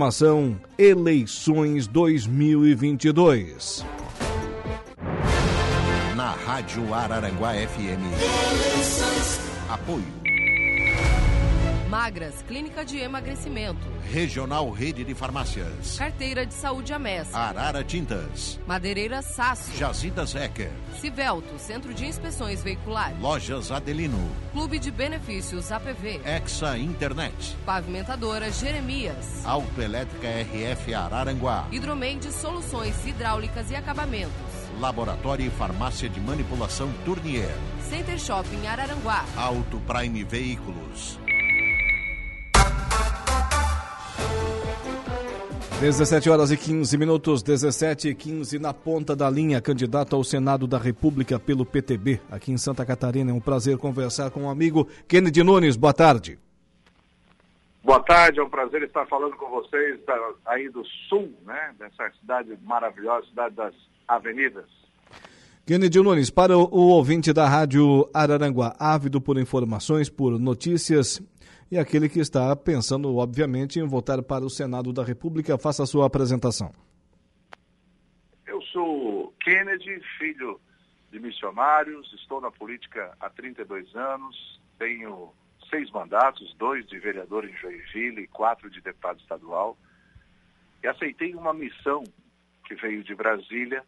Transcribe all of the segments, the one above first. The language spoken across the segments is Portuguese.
Informação Eleições 2022. Na Rádio Araranguá FM. Apoio. Magras, Clínica de Emagrecimento. Regional Rede de Farmácias. Carteira de Saúde Amessa. Arara Tintas. Madeireira Sasso. Jazidas Ecker. Civelto, Centro de Inspeções Veiculares. Lojas Adelino. Clube de Benefícios APV. Exa Internet. Pavimentadora Jeremias. Autoelétrica RF Araranguá. Hidromeide Soluções Hidráulicas e Acabamentos. Laboratório e Farmácia de Manipulação Tournier. Center Shopping Araranguá. Auto Prime Veículos. 17 horas e 15 minutos, 17 e 15 na ponta da linha, candidato ao Senado da República pelo PTB, aqui em Santa Catarina. É um prazer conversar com o um amigo Kennedy Nunes. Boa tarde. Boa tarde, é um prazer estar falando com vocês aí do sul, né? Dessa cidade maravilhosa, cidade das avenidas. Kennedy Nunes, para o, o ouvinte da Rádio Araranguá, ávido por informações, por notícias e aquele que está pensando, obviamente, em voltar para o Senado da República. Faça a sua apresentação. Eu sou Kennedy, filho de missionários, estou na política há 32 anos, tenho seis mandatos, dois de vereador em Joinville e quatro de deputado estadual, e aceitei uma missão que veio de Brasília,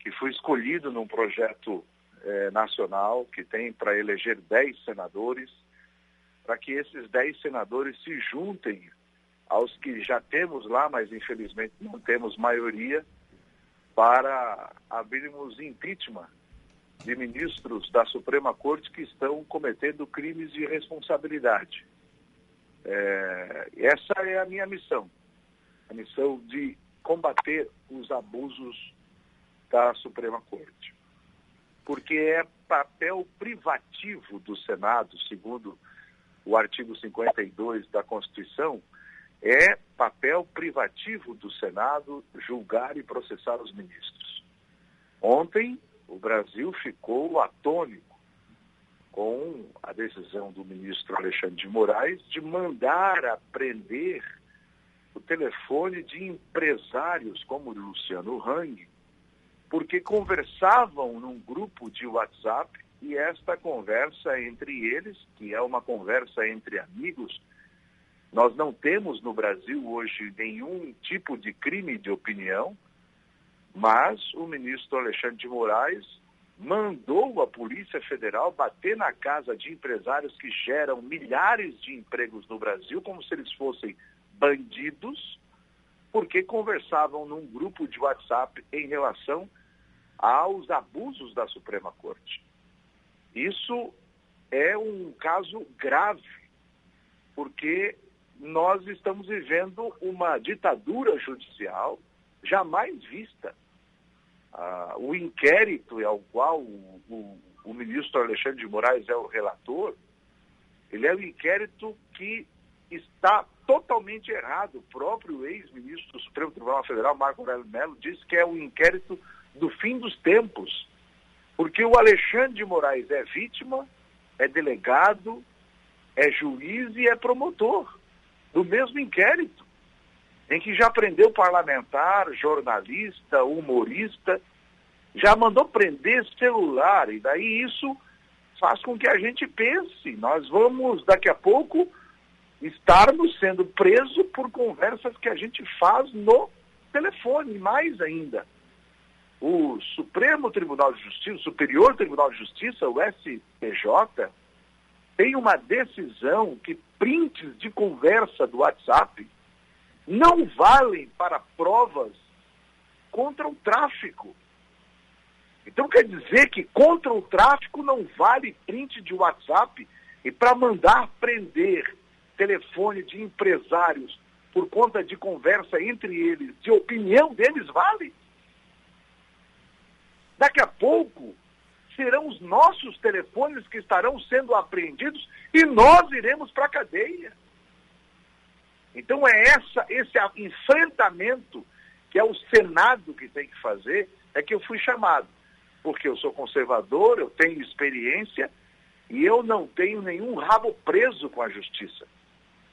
que foi escolhido num projeto eh, nacional que tem para eleger dez senadores, para que esses dez senadores se juntem aos que já temos lá, mas infelizmente não temos maioria, para abrirmos impeachment de ministros da Suprema Corte que estão cometendo crimes de responsabilidade. É, essa é a minha missão, a missão de combater os abusos da Suprema Corte. Porque é papel privativo do Senado, segundo o artigo 52 da Constituição, é papel privativo do Senado julgar e processar os ministros. Ontem, o Brasil ficou atônico com a decisão do ministro Alexandre de Moraes de mandar apreender o telefone de empresários como Luciano Hang, porque conversavam num grupo de WhatsApp e esta conversa entre eles, que é uma conversa entre amigos, nós não temos no Brasil hoje nenhum tipo de crime de opinião, mas o ministro Alexandre de Moraes mandou a Polícia Federal bater na casa de empresários que geram milhares de empregos no Brasil, como se eles fossem bandidos, porque conversavam num grupo de WhatsApp em relação aos abusos da Suprema Corte. Isso é um caso grave, porque nós estamos vivendo uma ditadura judicial jamais vista. Ah, o inquérito ao qual o, o, o, ministro Alexandre de Moraes é o relator, ele é um inquérito que está totalmente errado. O próprio ex-ministro do Supremo Tribunal Federal, Marco Aurélio Mello, disse que é um inquérito do fim dos tempos. Porque o Alexandre de Moraes é vítima, é delegado, é juiz e é promotor do mesmo inquérito, em que já prendeu parlamentar, jornalista, humorista, já mandou prender celular, e daí isso faz com que a gente pense, nós vamos daqui a pouco estarmos sendo presos por conversas que a gente faz no telefone, mais ainda o Supremo Tribunal de Justiça, o Superior Tribunal de Justiça, o STJ, tem uma decisão que prints de conversa do WhatsApp não valem para provas contra o tráfico. Então quer dizer que contra o tráfico não vale print de WhatsApp e para mandar prender telefone de empresários por conta de conversa entre eles, de opinião deles, vale? Daqui a pouco serão os nossos telefones que estarão sendo apreendidos e nós iremos para a cadeia. Então é essa, esse enfrentamento que é o Senado que tem que fazer, é que eu fui chamado. Porque eu sou conservador, eu tenho experiência e eu não tenho nenhum rabo preso com a justiça.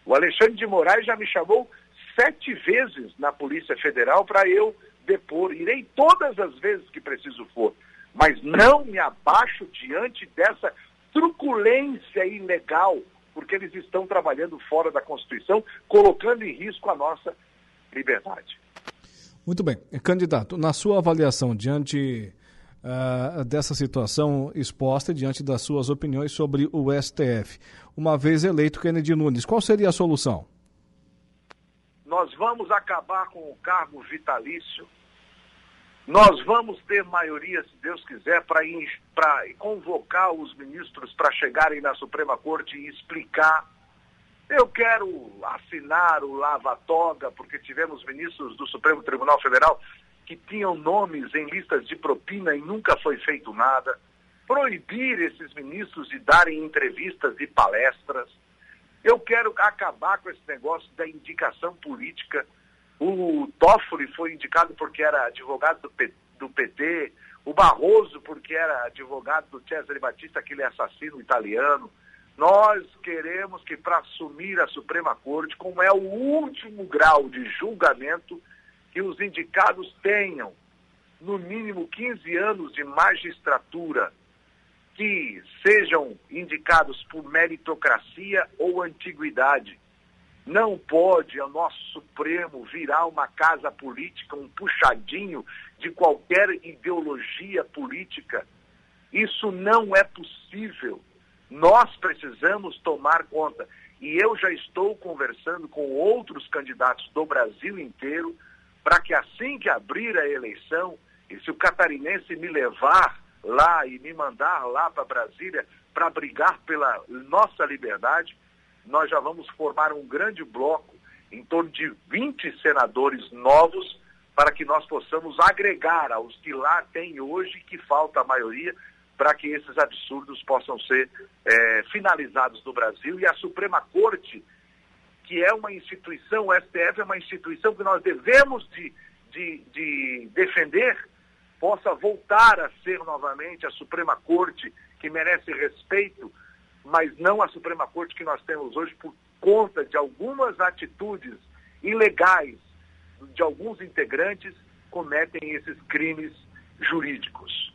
O Alexandre de Moraes já me chamou sete vezes na Polícia Federal para eu depor. Irei todas as vezes que preciso for. Mas não me abaixo diante dessa truculência ilegal, porque eles estão trabalhando fora da Constituição, colocando em risco a nossa liberdade. Muito bem. Candidato, na sua avaliação, diante uh, dessa situação exposta, diante das suas opiniões sobre o STF, uma vez eleito Kennedy Nunes, qual seria a solução? Nós vamos acabar com o cargo vitalício nós vamos ter maioria, se Deus quiser, para convocar os ministros para chegarem na Suprema Corte e explicar. Eu quero assinar o lava-toga, porque tivemos ministros do Supremo Tribunal Federal que tinham nomes em listas de propina e nunca foi feito nada. Proibir esses ministros de darem entrevistas e palestras. Eu quero acabar com esse negócio da indicação política o Toffoli foi indicado porque era advogado do, P, do PT, o Barroso porque era advogado do Cesare Batista, aquele assassino italiano. Nós queremos que para assumir a Suprema Corte, como é o último grau de julgamento, que os indicados tenham no mínimo 15 anos de magistratura, que sejam indicados por meritocracia ou antiguidade. Não pode o nosso Supremo virar uma casa política, um puxadinho de qualquer ideologia política. Isso não é possível. Nós precisamos tomar conta. E eu já estou conversando com outros candidatos do Brasil inteiro para que assim que abrir a eleição, e se o catarinense me levar lá e me mandar lá para Brasília para brigar pela nossa liberdade, nós já vamos formar um grande bloco em torno de 20 senadores novos para que nós possamos agregar aos que lá tem hoje, que falta a maioria, para que esses absurdos possam ser é, finalizados no Brasil. E a Suprema Corte, que é uma instituição, o STF é uma instituição que nós devemos de, de, de defender, possa voltar a ser novamente a Suprema Corte, que merece respeito, mas não a Suprema Corte que nós temos hoje por conta de algumas atitudes ilegais de alguns integrantes cometem esses crimes jurídicos.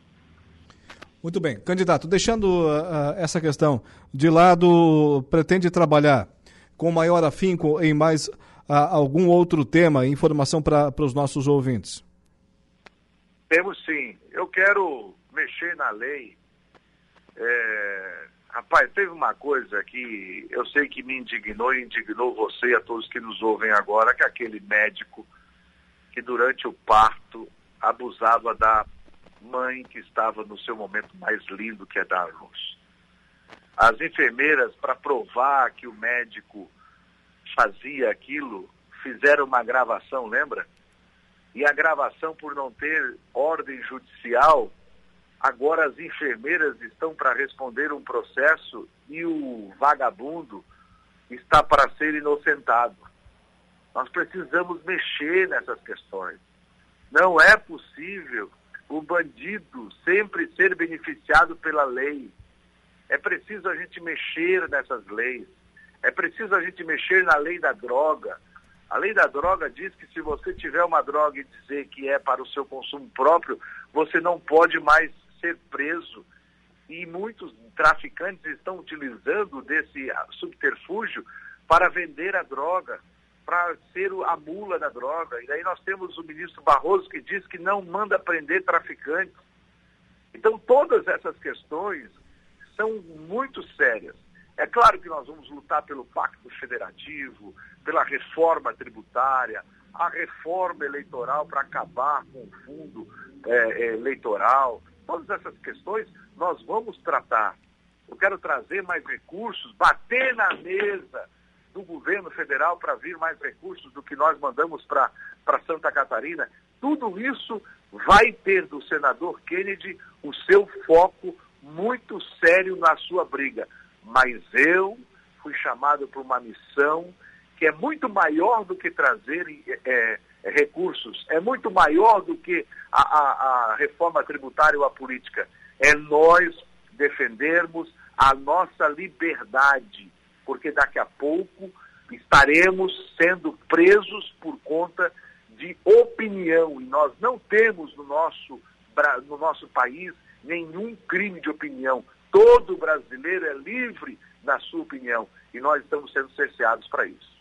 Muito bem. Candidato, deixando uh, essa questão de lado, pretende trabalhar com maior afinco em mais uh, algum outro tema, informação para os nossos ouvintes? Temos sim. Eu quero mexer na lei é, Rapaz, teve uma coisa que eu sei que me indignou e indignou você e a todos que nos ouvem agora, que é aquele médico que durante o parto abusava da mãe que estava no seu momento mais lindo, que é dar luz. As enfermeiras, para provar que o médico fazia aquilo, fizeram uma gravação, lembra? E a gravação, por não ter ordem judicial, Agora as enfermeiras estão para responder um processo e o vagabundo está para ser inocentado. Nós precisamos mexer nessas questões. Não é possível o bandido sempre ser beneficiado pela lei. É preciso a gente mexer nessas leis. É preciso a gente mexer na lei da droga. A lei da droga diz que se você tiver uma droga e dizer que é para o seu consumo próprio, você não pode mais ser preso. E muitos traficantes estão utilizando desse subterfúgio para vender a droga, para ser a mula da droga. E daí nós temos o ministro Barroso que diz que não manda prender traficantes. Então, todas essas questões são muito sérias. É claro que nós vamos lutar pelo Pacto Federativo, pela reforma tributária, a reforma eleitoral para acabar com o fundo é, eleitoral, Todas essas questões nós vamos tratar. Eu quero trazer mais recursos, bater na mesa do governo federal para vir mais recursos do que nós mandamos para Santa Catarina. Tudo isso vai ter do senador Kennedy o seu foco muito sério na sua briga. Mas eu fui chamado para uma missão que é muito maior do que trazer é, recursos, é muito maior do que a, a, a reforma tributária ou a política. É nós defendermos a nossa liberdade, porque daqui a pouco estaremos sendo presos por conta de opinião. E nós não temos no nosso, no nosso país nenhum crime de opinião. Todo brasileiro é livre na sua opinião e nós estamos sendo cerceados para isso.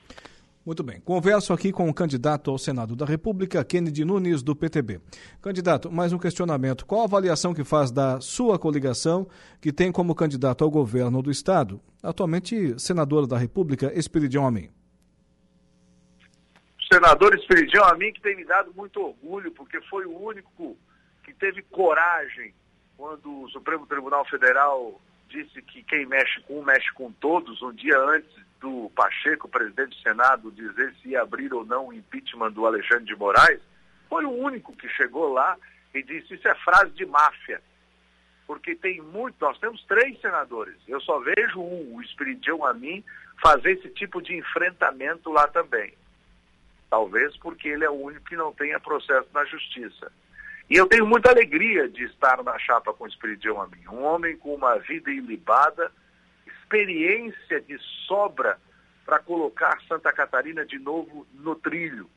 Muito bem. Converso aqui com o candidato ao Senado da República, Kennedy Nunes, do PTB. Candidato, mais um questionamento. Qual a avaliação que faz da sua coligação, que tem como candidato ao governo do Estado, atualmente senador da República, Espiridião Amin? Senador Espiridião Amin, que tem me dado muito orgulho, porque foi o único que teve coragem quando o Supremo Tribunal Federal disse que quem mexe com um mexe com todos, um dia antes do Pacheco, presidente do Senado, dizer se ia abrir ou não o impeachment do Alexandre de Moraes, foi o único que chegou lá e disse isso é frase de máfia. Porque tem muito, nós temos três senadores, eu só vejo um, o Espiridião a mim, fazer esse tipo de enfrentamento lá também. Talvez porque ele é o único que não tenha processo na justiça. E eu tenho muita alegria de estar na chapa com o Espiridião Amin. Um homem com uma vida ilibada, experiência de sobra para colocar Santa Catarina de novo no trilho,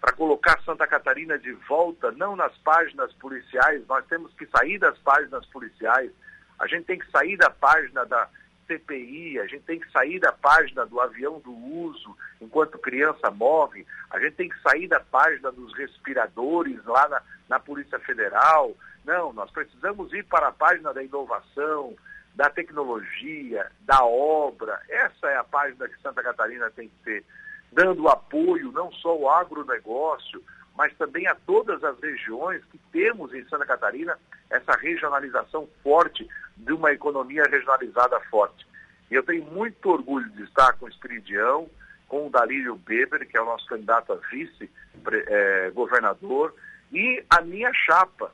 para colocar Santa Catarina de volta, não nas páginas policiais, nós temos que sair das páginas policiais, a gente tem que sair da página da CPI, a gente tem que sair da página do avião do uso enquanto criança morre, a gente tem que sair da página dos respiradores lá na, na Polícia Federal. Não, nós precisamos ir para a página da inovação, da tecnologia, da obra. Essa é a página que Santa Catarina tem que ter, dando apoio não só ao agronegócio, mas também a todas as regiões que temos em Santa Catarina essa regionalização forte de uma economia regionalizada forte. E eu tenho muito orgulho de estar com o Espiridião, com o Dalírio Beber, que é o nosso candidato a vice-governador, é, e a minha chapa.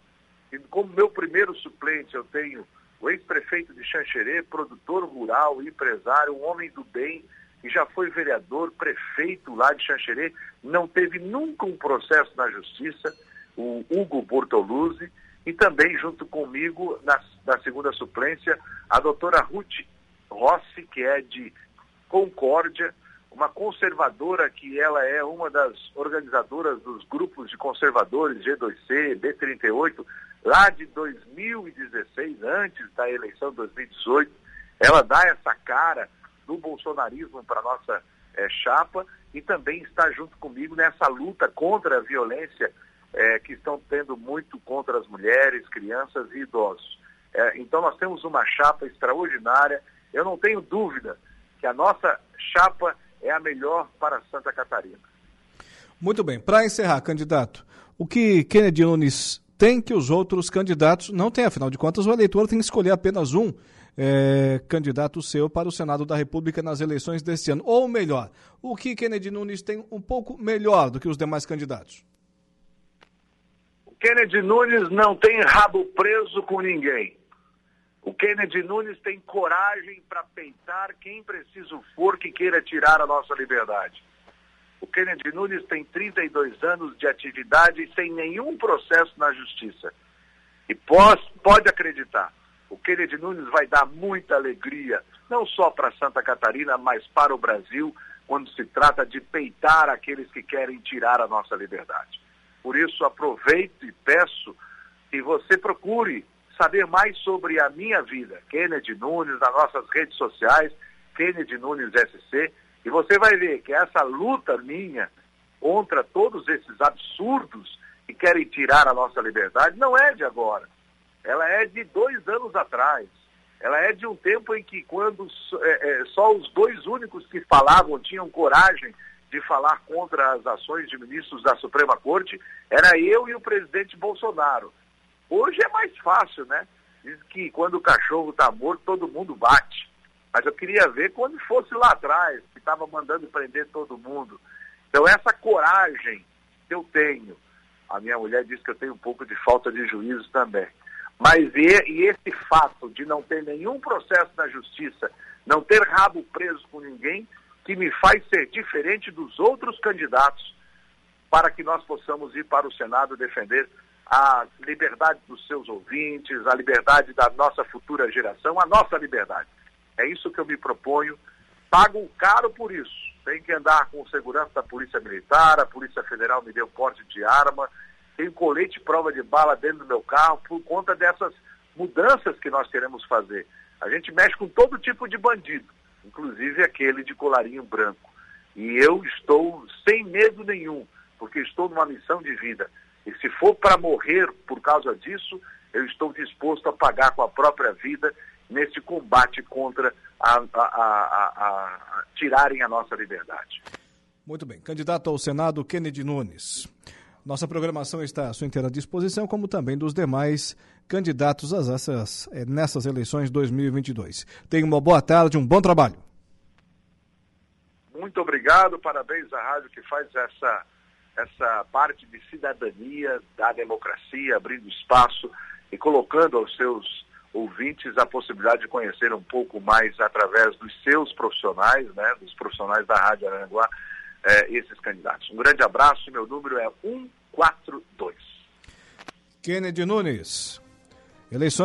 E como meu primeiro suplente, eu tenho o ex-prefeito de Xanxerê, produtor rural, empresário, um homem do bem, que já foi vereador, prefeito lá de Xanxerê, não teve nunca um processo na justiça, o Hugo Bortoluzzi, e também junto comigo, na, na segunda suplência, a doutora Ruth Rossi, que é de Concórdia, uma conservadora que ela é uma das organizadoras dos grupos de conservadores G2C, B38, lá de 2016, antes da eleição de 2018, ela dá essa cara do bolsonarismo para nossa é, chapa e também está junto comigo nessa luta contra a violência é, que estão tendo muito contra as mulheres, crianças e idosos. É, então nós temos uma chapa extraordinária. Eu não tenho dúvida que a nossa chapa é a melhor para Santa Catarina. Muito bem. Para encerrar, candidato, o que Kennedy Nunes tem que os outros candidatos não têm, afinal de contas, o eleitor tem que escolher apenas um é, candidato seu para o Senado da República nas eleições deste ano. Ou melhor, o que Kennedy Nunes tem um pouco melhor do que os demais candidatos? O Kennedy Nunes não tem rabo preso com ninguém. O Kennedy Nunes tem coragem para peitar quem preciso for que queira tirar a nossa liberdade. O Kennedy Nunes tem 32 anos de atividade sem nenhum processo na justiça. E pode, pode acreditar, o Kennedy Nunes vai dar muita alegria, não só para Santa Catarina, mas para o Brasil, quando se trata de peitar aqueles que querem tirar a nossa liberdade. Por isso, aproveito e peço que você procure saber mais sobre a minha vida, Kennedy Nunes, nas nossas redes sociais, Kennedy Nunes SC, e você vai ver que essa luta minha contra todos esses absurdos que querem tirar a nossa liberdade não é de agora. Ela é de dois anos atrás. Ela é de um tempo em que, quando é, é, só os dois únicos que falavam tinham coragem de falar contra as ações de ministros da Suprema Corte, era eu e o presidente Bolsonaro. Hoje é mais fácil, né? Diz que quando o cachorro está morto, todo mundo bate. Mas eu queria ver quando fosse lá atrás, que estava mandando prender todo mundo. Então, essa coragem que eu tenho, a minha mulher diz que eu tenho um pouco de falta de juízo também. Mas e, e esse fato de não ter nenhum processo na justiça, não ter rabo preso com ninguém, que me faz ser diferente dos outros candidatos para que nós possamos ir para o Senado defender a liberdade dos seus ouvintes, a liberdade da nossa futura geração, a nossa liberdade. É isso que eu me proponho. Pago caro por isso, Tenho que andar com segurança da Polícia Militar, a Polícia Federal me deu porte de arma, tenho colete prova de bala dentro do meu carro por conta dessas mudanças que nós queremos fazer. A gente mexe com todo tipo de bandido, inclusive aquele de colarinho branco. E eu estou sem medo nenhum, porque estou numa missão de vida. E se for para morrer por causa disso, eu estou disposto a pagar com a própria vida nesse combate contra a, a, a, a, tirarem a nossa liberdade. Muito bem. Candidato ao Senado, Kennedy Nunes. Nossa programação está à sua inteira disposição, como também dos demais candidatos a essas, eh, nessas eleições 2022. Tenha uma boa tarde, um bom trabalho. Muito obrigado, parabéns à rádio que faz essa, essa parte de cidadania, da democracia, abrindo espaço e colocando aos seus ouvintes a possibilidade de conhecer um pouco mais através dos seus profissionais, né, dos profissionais da Rádio Aranguá, eh, esses candidatos. Um grande abraço, meu número é 142. Kennedy Nunes. Eleições